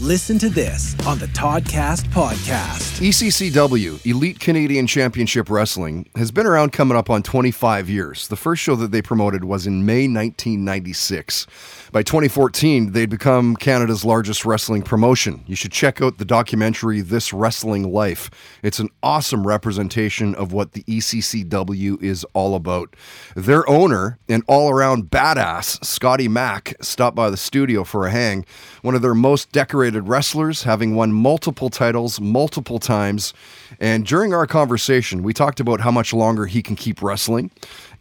listen to this on the Toddcast podcast. ECCW, Elite Canadian Championship Wrestling, has been around coming up on 25 years. The first show that they promoted was in May 1996. By 2014, they'd become Canada's largest wrestling promotion. You should check out the documentary This Wrestling Life. It's an awesome representation of what the ECCW is all about. Their owner and all around badass, Scotty Mac, stopped by the studio for a hang. One of their most decorated wrestlers, having won multiple titles multiple times. And during our conversation, we talked about how much longer he can keep wrestling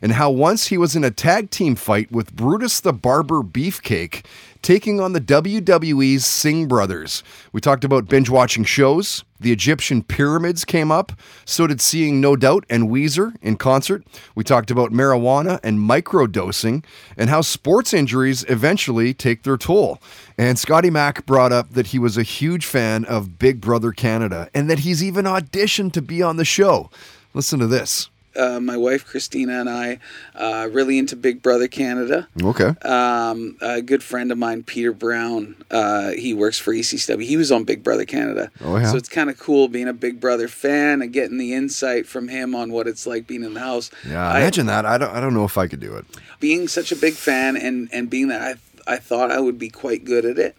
and how once he was in a tag team fight with Brutus the Barber Beefcake, taking on the WWE's Singh Brothers. We talked about binge watching shows. The Egyptian pyramids came up. So did seeing No Doubt and Weezer in concert. We talked about marijuana and microdosing and how sports injuries eventually take their toll. And Scotty Mac brought up that he was a huge fan of Big Brother Canada and that he's even auditioned to be on the show. Listen to this. Uh, my wife Christina and I uh, really into Big Brother Canada. Okay. Um, a good friend of mine, Peter Brown, uh, he works for ECW. He was on Big Brother Canada. Oh, yeah. So it's kind of cool being a Big Brother fan and getting the insight from him on what it's like being in the house. Yeah, I- imagine that. I don't. I don't know if I could do it. being such a big fan and and being that I I thought I would be quite good at it.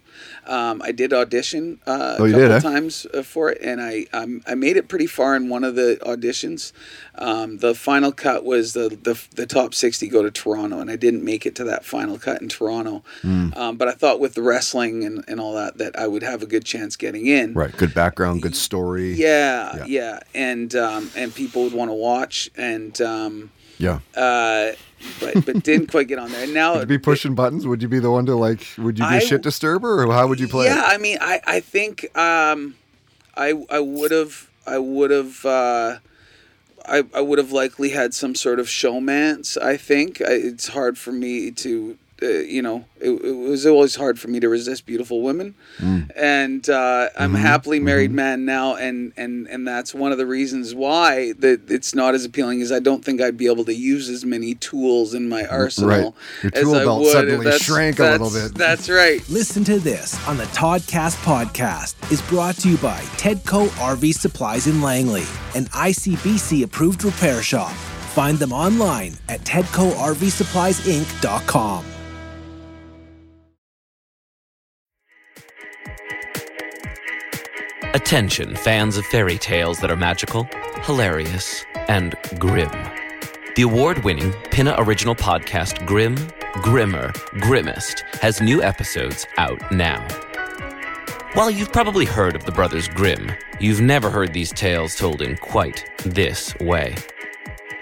Um, I did audition uh, Oh, a couple did, times uh, for it, and I um, I made it pretty far in one of the auditions. Um, the final cut was the, the the top sixty go to Toronto, and I didn't make it to that final cut in Toronto. Um, but I thought with the wrestling and, and all that that I would have a good chance getting in. Right. Good background. Good story. Yeah, Yeah. yeah, and um, and people would want to watch, and um, Yeah. uh, but but didn't quite get on there. And now Would you be pushing buttons? Would you be the one to like? Would you be I- a shit disturber, or how would you play? Yeah, it? I mean, I I think um, I I would have I would have uh, I I would have likely had some sort of showmance. I think I, it's hard for me to. Uh, you know, it, it was always hard for me to resist beautiful women, Mm. and uh, I'm Mm-hmm. a happily married man now, and, and and that's one of the reasons why that it's not as appealing as I don't think I'd be able to use as many tools in my arsenal Your as tool I belt would. suddenly that's- shrank a little bit. That's right. Listen to this on the Toddcast podcast is brought to you by Tedco RV Supplies in Langley, an ICBC approved repair shop. Find them online at TedcoRVSuppliesInc.com. Attention, fans of fairy tales that are magical, hilarious, and grim. The award winning Pinna original podcast Grim, Grimmer, Grimmest has new episodes out now. While you've probably heard of the Brothers Grimm, you've never heard these tales told in quite this way.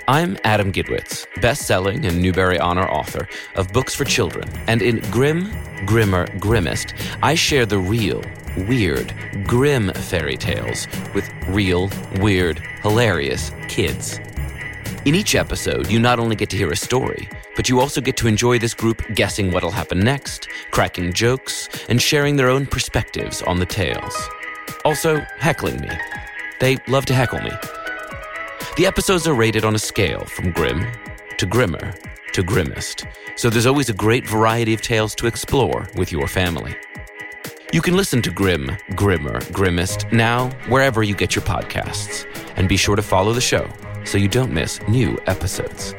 I'm Adam Gidwitz, best selling and Newbery Honor author of books for children, and in Grim, Grimmer, Grimmest, I share the real, weird, grim fairy tales with real, weird, hilarious kids. In each episode, you not only get to hear a story, but you also get to enjoy this group guessing what'll happen next, cracking jokes, and sharing their own perspectives on the tales. Also, heckling me. They love to heckle me. The episodes are rated on a scale from grim to grimmer to grimmest, so there's always a great variety of tales to explore with your family. You can listen to Grim, Grimmer, Grimmest now wherever you get your podcasts, and be sure to follow the show so you don't miss new episodes.